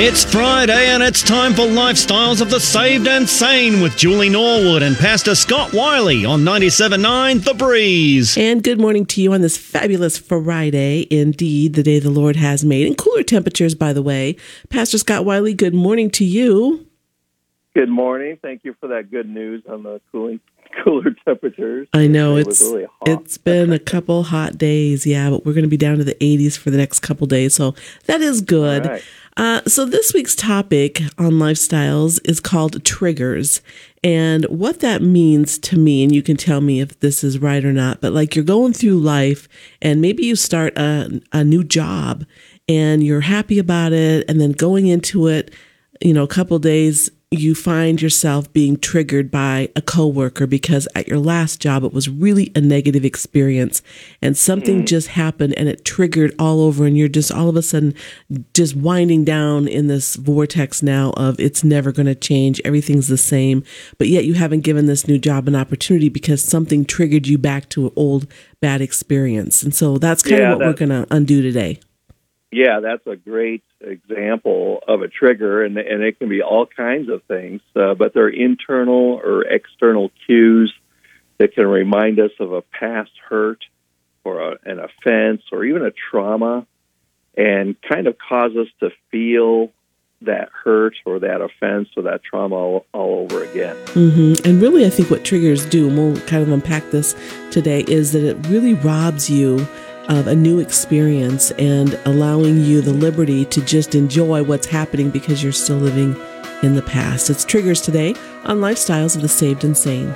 It's Friday and it's time for Lifestyles of the Saved and Sane with Julie Norwood and Pastor Scott Wiley on 97.9 The Breeze. And good morning to you on this fabulous Friday, indeed, the day the Lord has made. And cooler temperatures, by the way. Pastor Scott Wiley, good morning to you. Good morning. Thank you for that good news on the cooling cooler temperatures. I know it it's really it's been a couple hot days, yeah, but we're going to be down to the 80s for the next couple days, so that is good. Right. Uh, so this week's topic on lifestyles is called triggers, and what that means to me, and you can tell me if this is right or not. But like you're going through life, and maybe you start a a new job, and you're happy about it, and then going into it, you know, a couple days you find yourself being triggered by a coworker because at your last job it was really a negative experience and something mm. just happened and it triggered all over and you're just all of a sudden just winding down in this vortex now of it's never going to change everything's the same but yet you haven't given this new job an opportunity because something triggered you back to an old bad experience and so that's kind yeah, of what we're going to undo today yeah, that's a great example of a trigger, and and it can be all kinds of things, uh, but they're internal or external cues that can remind us of a past hurt or a, an offense or even a trauma, and kind of cause us to feel that hurt or that offense or that trauma all, all over again. Mm-hmm. And really, I think what triggers do, and we'll kind of unpack this today, is that it really robs you of a new experience and allowing you the liberty to just enjoy what's happening because you're still living in the past. It's Triggers today on Lifestyles of the Saved and Sane.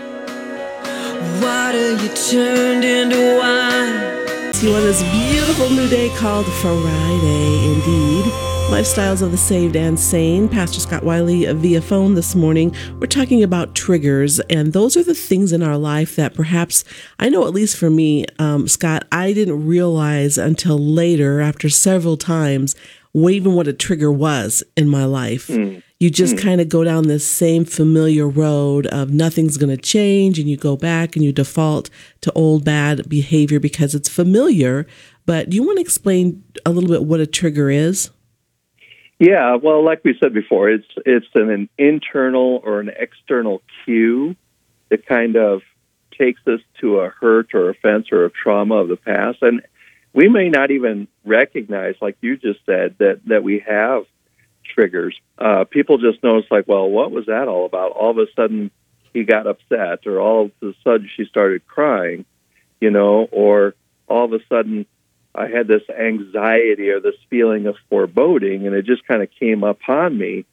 Water you turned into wine. See you on this beautiful new day called Friday, indeed. Lifestyles of the Saved and Sane. Pastor Scott Wiley via phone this morning. We're talking about triggers, and those are the things in our life that perhaps, I know at least for me, um, Scott, I didn't realize until later, after several times, even what a trigger was in my life. Mm. You just mm. kind of go down this same familiar road of nothing's going to change, and you go back and you default to old bad behavior because it's familiar. But do you want to explain a little bit what a trigger is? Yeah, well, like we said before, it's it's an, an internal or an external cue that kind of takes us to a hurt or offense or a trauma of the past, and we may not even recognize, like you just said, that that we have triggers. Uh, people just notice, like, well, what was that all about? All of a sudden, he got upset, or all of a sudden she started crying, you know, or all of a sudden I had this anxiety or this feeling of foreboding, and it just kind of came upon me.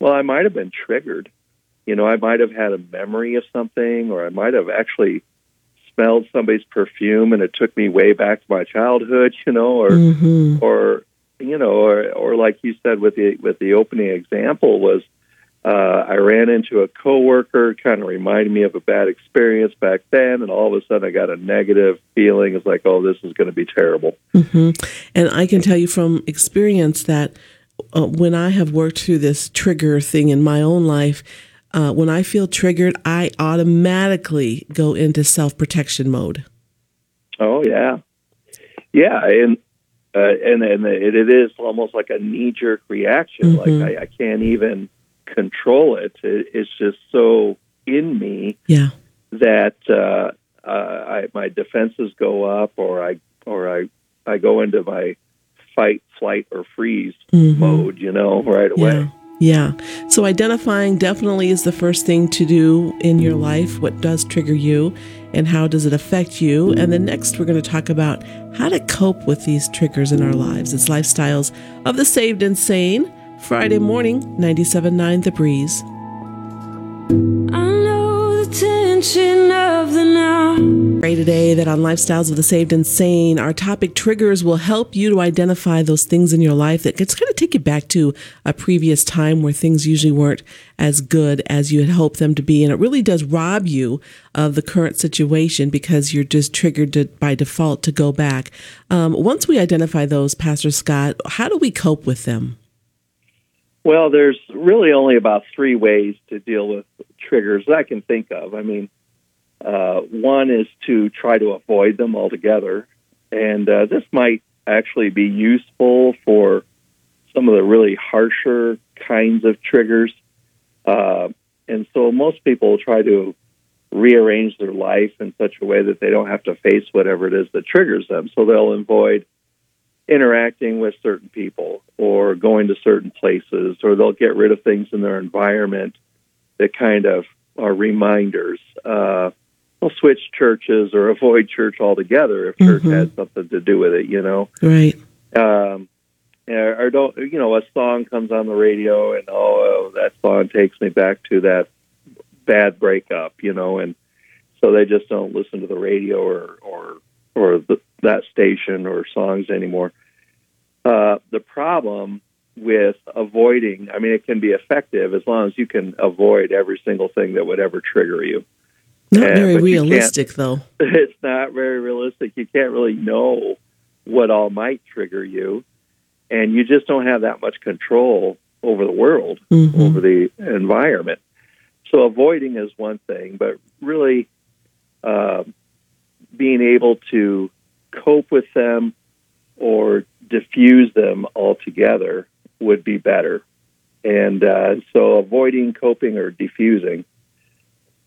Well, I might have been triggered. You know, I might have had a memory of something, or I might have actually smelled somebody's perfume, and it took me way back to my childhood. You know, or mm-hmm. or you know, or or like you said with the with the opening example was uh, I ran into a coworker, kind of reminded me of a bad experience back then, and all of a sudden I got a negative feeling. It's like, oh, this is going to be terrible. Mm-hmm. And I can tell you from experience that uh, when I have worked through this trigger thing in my own life, uh, when I feel triggered, I automatically go into self protection mode. Oh yeah, yeah, and uh, and and it, it is almost like a knee jerk reaction. Mm-hmm. Like I, I can't even control it. it it's just so in me yeah. that uh, uh, I, my defenses go up, or I or I I go into my fight, flight, or freeze mm-hmm. mode. You know, right away. Yeah. Yeah. So identifying definitely is the first thing to do in your life. What does trigger you and how does it affect you? And then next, we're going to talk about how to cope with these triggers in our lives. It's lifestyles of the saved and sane. Friday morning, 97.9 The Breeze. I know the tension of the now. Pray today that on Lifestyles of the Saved and Sane, our topic triggers will help you to identify those things in your life that it's going to take you back to a previous time where things usually weren't as good as you had hoped them to be. And it really does rob you of the current situation because you're just triggered to, by default to go back. Um, once we identify those, Pastor Scott, how do we cope with them? Well, there's really only about three ways to deal with triggers that I can think of. I mean, uh, one is to try to avoid them altogether, and uh, this might actually be useful for some of the really harsher kinds of triggers. Uh, and so most people try to rearrange their life in such a way that they don't have to face whatever it is that triggers them. So they'll avoid interacting with certain people or going to certain places, or they'll get rid of things in their environment that kind of are reminders. Uh, they'll switch churches or avoid church altogether if church Mhm. has something to do with it, you know Right. um, or don't you know a song comes on the radio and oh that song takes me back to that bad breakup you know and so they just don't listen to the radio or or or the, that station or songs anymore uh, the problem with avoiding i mean it can be effective as long as you can avoid every single thing that would ever trigger you Not Yeah, very but you can't- realistic, though. it's not very realistic. You can't really know what all might trigger you, and you just don't have that much control over the world, Mhm. over the environment. So avoiding is one thing, but really uh, being able to cope with them or diffuse them altogether would be better. And uh, so avoiding, coping, or diffusing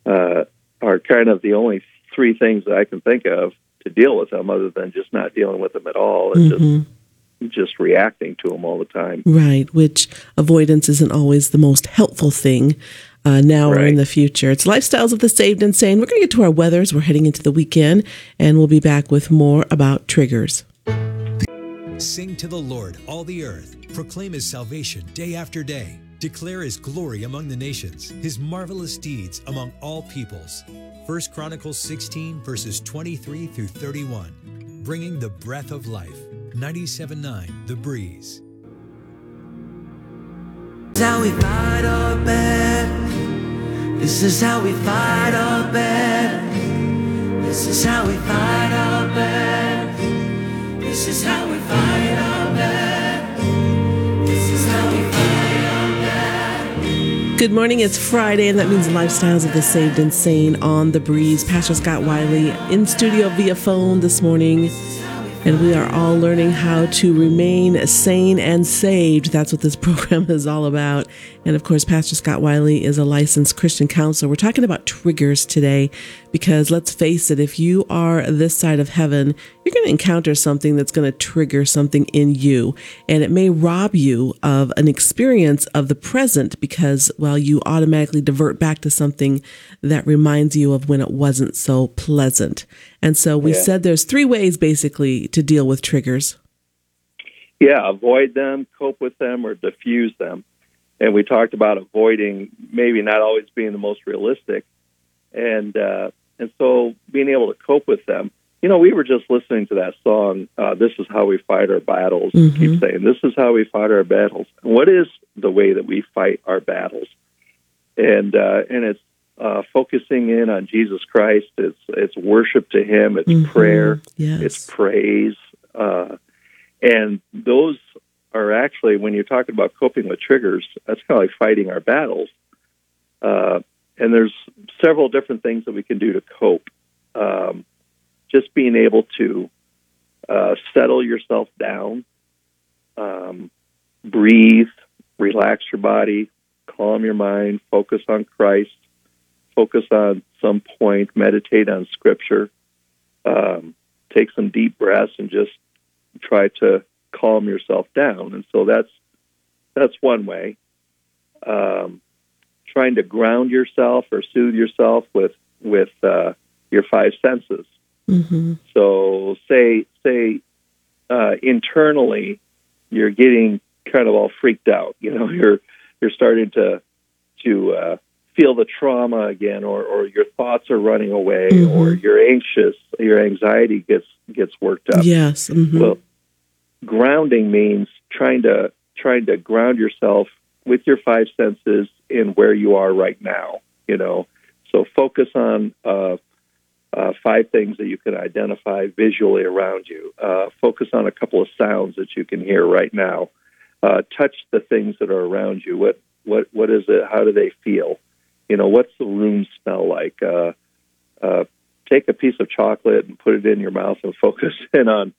uh, are kind of the only three things that I can think of to deal with them, other than just not dealing with them at all and Mhm. just just reacting to them all the time. Right, which avoidance isn't always the most helpful thing uh, now or in the future. It's Lifestyles of the Saved and Sane. We're going to get to our weathers. We're heading into the weekend, and we'll be back with more about triggers. Sing to the Lord, all the earth. Proclaim his salvation day after day. Declare his glory among the nations, his marvelous deeds among all peoples. 1 Chronicles 16, verses 23 through 31. Bringing the breath of life. 97.9 The Breeze. This is how we fight our battles. This is how we fight our battles. This is how we fight our battles. This is how Good morning. It's Friday, and that means Lifestyles of the Saved and Sane on the breeze. Pastor Scott Wiley in studio via phone this morning. And we are all learning how to remain sane and saved. That's what this program is all about. And of course, Pastor Scott Wiley is a licensed Christian counselor. We're talking about triggers today because let's face it, if you are this side of heaven, you're going to encounter something that's going to trigger something in you. And it may rob you of an experience of the present because, well, you automatically divert back to something that reminds you of when it wasn't so pleasant. And so we Yeah. said there's three ways basically to deal with triggers. Yeah, avoid them, cope with them, or diffuse them. And we talked about avoiding maybe not always being the most realistic, and uh, and so being able to cope with them. You know, we were just listening to that song. Uh, this is how we fight our battles. Mhm. Keep saying this is how we fight our battles. And what is the way that we fight our battles? And uh, and it's uh, focusing in on Jesus Christ. It's it's worship to Him. It's Mhm. prayer. Yes. It's praise. Uh, and those are actually, when you're talking about coping with triggers, that's kind of like fighting our battles. And there's several different things that we can do to cope. Um, just being able to uh, settle yourself down, um, breathe, relax your body, calm your mind, focus on Christ, focus on some point, meditate on Scripture, um, take some deep breaths, and just try to calm yourself down. And so that's that's one way. Um, trying to ground yourself or soothe yourself with with uh, your five senses. hmm So say say uh, internally you're getting kind of all freaked out. You know, you're you're starting to to uh, feel the trauma again, or or your thoughts are running away, Mhm. or you're anxious, your anxiety gets gets worked up. Yes. hmm Well, grounding means trying to trying to ground yourself with your five senses in where you are right now. You know, so focus on uh, uh, five things that you can identify visually around you. Uh, focus on a couple of sounds that you can hear right now. Uh, touch the things that are around you. What what what is it? How do they feel? You know, what's the room smell like? Uh, uh, take a piece of chocolate and put it in your mouth and focus in on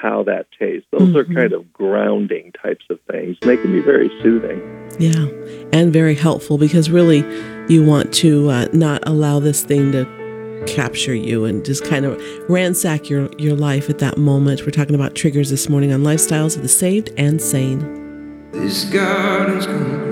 how that tastes. Those are Mhm. kind of grounding types of things. They can be very soothing. Yeah, and very helpful because really you want to uh, not allow this thing to capture you and just kind of ransack your, your life at that moment. We're talking about triggers this morning on Lifestyles of the Saved and Sane. This garden's gonna grow. And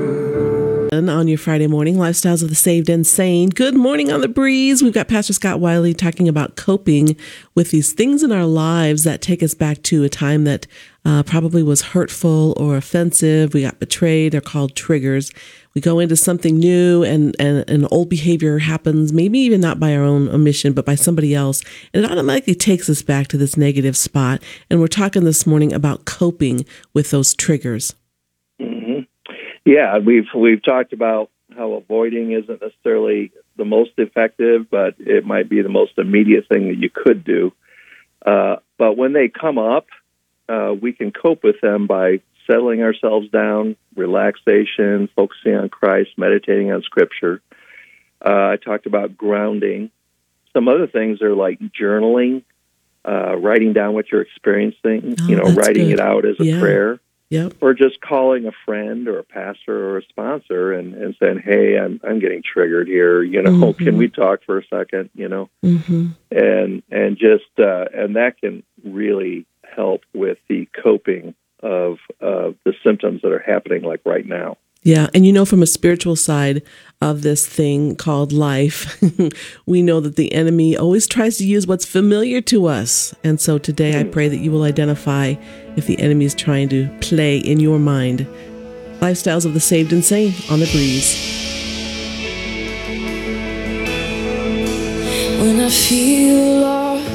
on your Friday morning, Lifestyles of the Saved and Sane. Good morning on the breeze. We've got Pastor Scott Wiley talking about coping with these things in our lives that take us back to a time that uh, probably was hurtful or offensive. We got betrayed. They're called triggers. We go into something new and, and an old behavior happens, maybe even not by our own omission, but by somebody else. And it automatically takes us back to this negative spot. And we're talking this morning about coping with those triggers. Yeah, we've we've talked about how avoiding isn't necessarily the most effective, but it might be the most immediate thing that you could do. Uh, but when they come up, uh, we can cope with them by settling ourselves down, relaxation, focusing on Christ, meditating on Scripture. Uh, I talked about grounding. Some other things are like journaling, uh, writing down what you're experiencing, Oh, you know, writing good. it out as a Yeah. prayer Yep. or just calling a friend or a pastor or a sponsor and, and saying, "Hey, I'm I'm getting triggered here. You know, Mhm. can we talk for a second? You know, hmm and and just uh, and that can really help with the coping of uh, the symptoms that are happening like right now. Yeah, and you know, from a spiritual side of this thing called life, we know that the enemy always tries to use what's familiar to us. And so today I pray that you will identify if the enemy is trying to play in your mind. Lifestyles of the Saved and Sane on the breeze. When I feel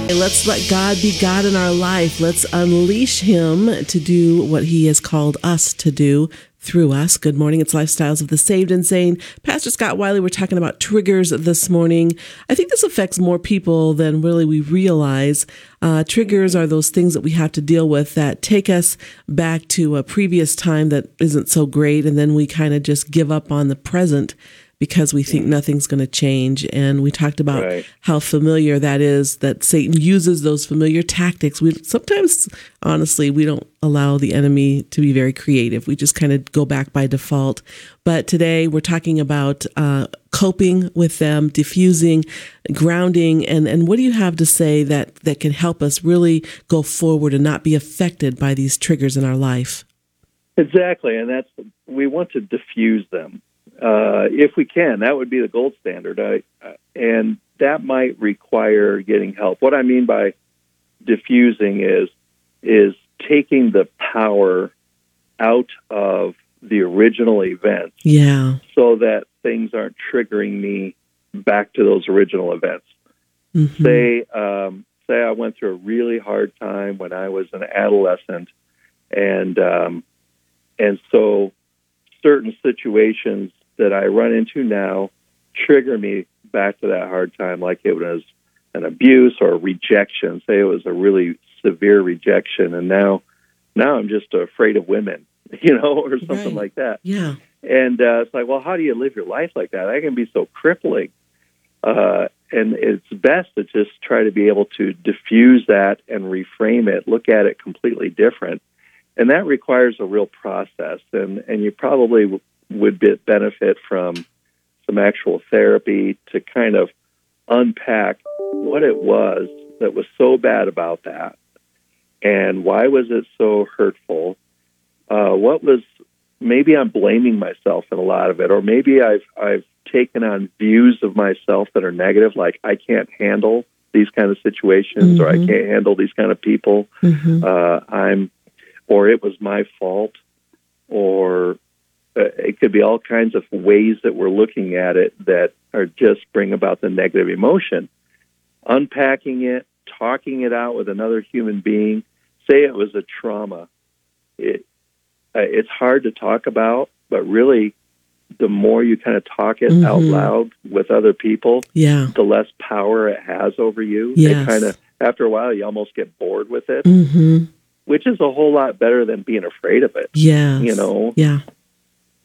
And let's let God be God in our life. Let's unleash Him to do what He has called us to do through us. Good morning. It's Lifestyles of the Saved and Sane. Pastor Scott Wiley, we're talking about triggers this morning. I think this affects more people than really we realize. Uh, triggers are those things that we have to deal with that take us back to a previous time that isn't so great. And then we kind of just give up on the present because we think nothing's going to change. And we talked about Right. how familiar that is that Satan uses those familiar tactics. We sometimes honestly we don't allow the enemy to be very creative. We just kind of go back by default. But today we're talking about uh, coping with them, diffusing, grounding, and and what do you have to say that that can help us really go forward and not be affected by these triggers in our life? Exactly, and that's we want to diffuse them uh, if we can. That would be the gold standard, I, uh, and that might require getting help. What I mean by diffusing is is taking the power out of the original events, Yeah. so that things aren't triggering me back to those original events. Mhm. Say, um, say I went through a really hard time when I was an adolescent, and um, and so certain situations that I run into now trigger me back to that hard time, like it was an abuse or a rejection. Say it was a really severe rejection, and now now I'm just afraid of women, you know, or something Right. like that. Yeah. And uh, it's like, well, how do you live your life like that? That can be so crippling. Uh, and it's best to just try to be able to diffuse that and reframe it, look at it completely different. And that requires a real process. And, and you probably would be, benefit from some actual therapy to kind of unpack what it was that was so bad about that and why was it so hurtful uh, what was maybe I'm blaming myself in a lot of it, or maybe I've I've taken on views of myself that are negative, like I can't handle these kind of situations, or I Mhm. can't handle these kind of people. hmm Uh, I'm, or it was my fault, or uh, it could be all kinds of ways that we're looking at it that are just bring about the negative emotion. Unpacking it, talking it out with another human being. Say it was a trauma. It, uh, it's hard to talk about, but really, the more you kind of talk it out Mhm. loud with other people, Yeah. the less power it has over you. Yes. It kind of after a while, you almost get bored with it, hmm which is a whole lot better than being afraid of it. Yes. You know? Yeah.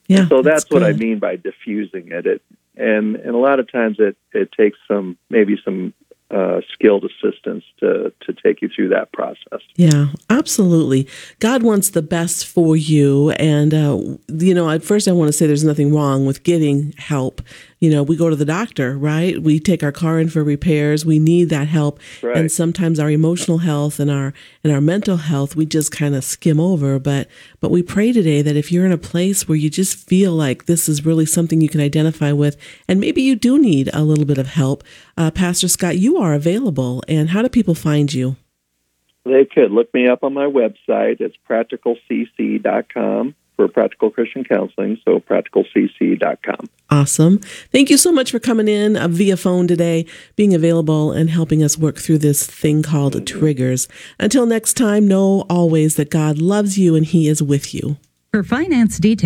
Yeah. so that's, what I mean by diffusing it. It and and a lot of times it it takes some maybe some uh, skilled assistance to to take you through that process. Yeah, absolutely. God wants the best for you. And, uh, you know, at first I want to say there's nothing wrong with getting help. You know, we go to the doctor, right? We take our car in for repairs. We need that help. Right. And sometimes our emotional health and our and our mental health we just kind of skim over. But but we pray today that if you're in a place where you just feel like this is really something you can identify with, and maybe you do need a little bit of help, uh, Pastor Scott, you are available. And how do people find you? They could look me up on my website. It's practicalcc.com for practical Christian counseling. So practicalcc.com. Awesome. Thank you so much for coming in uh, via phone today, being available and helping us work through this thing called triggers. Until next time, know always that God loves you and He is with you. For finance details,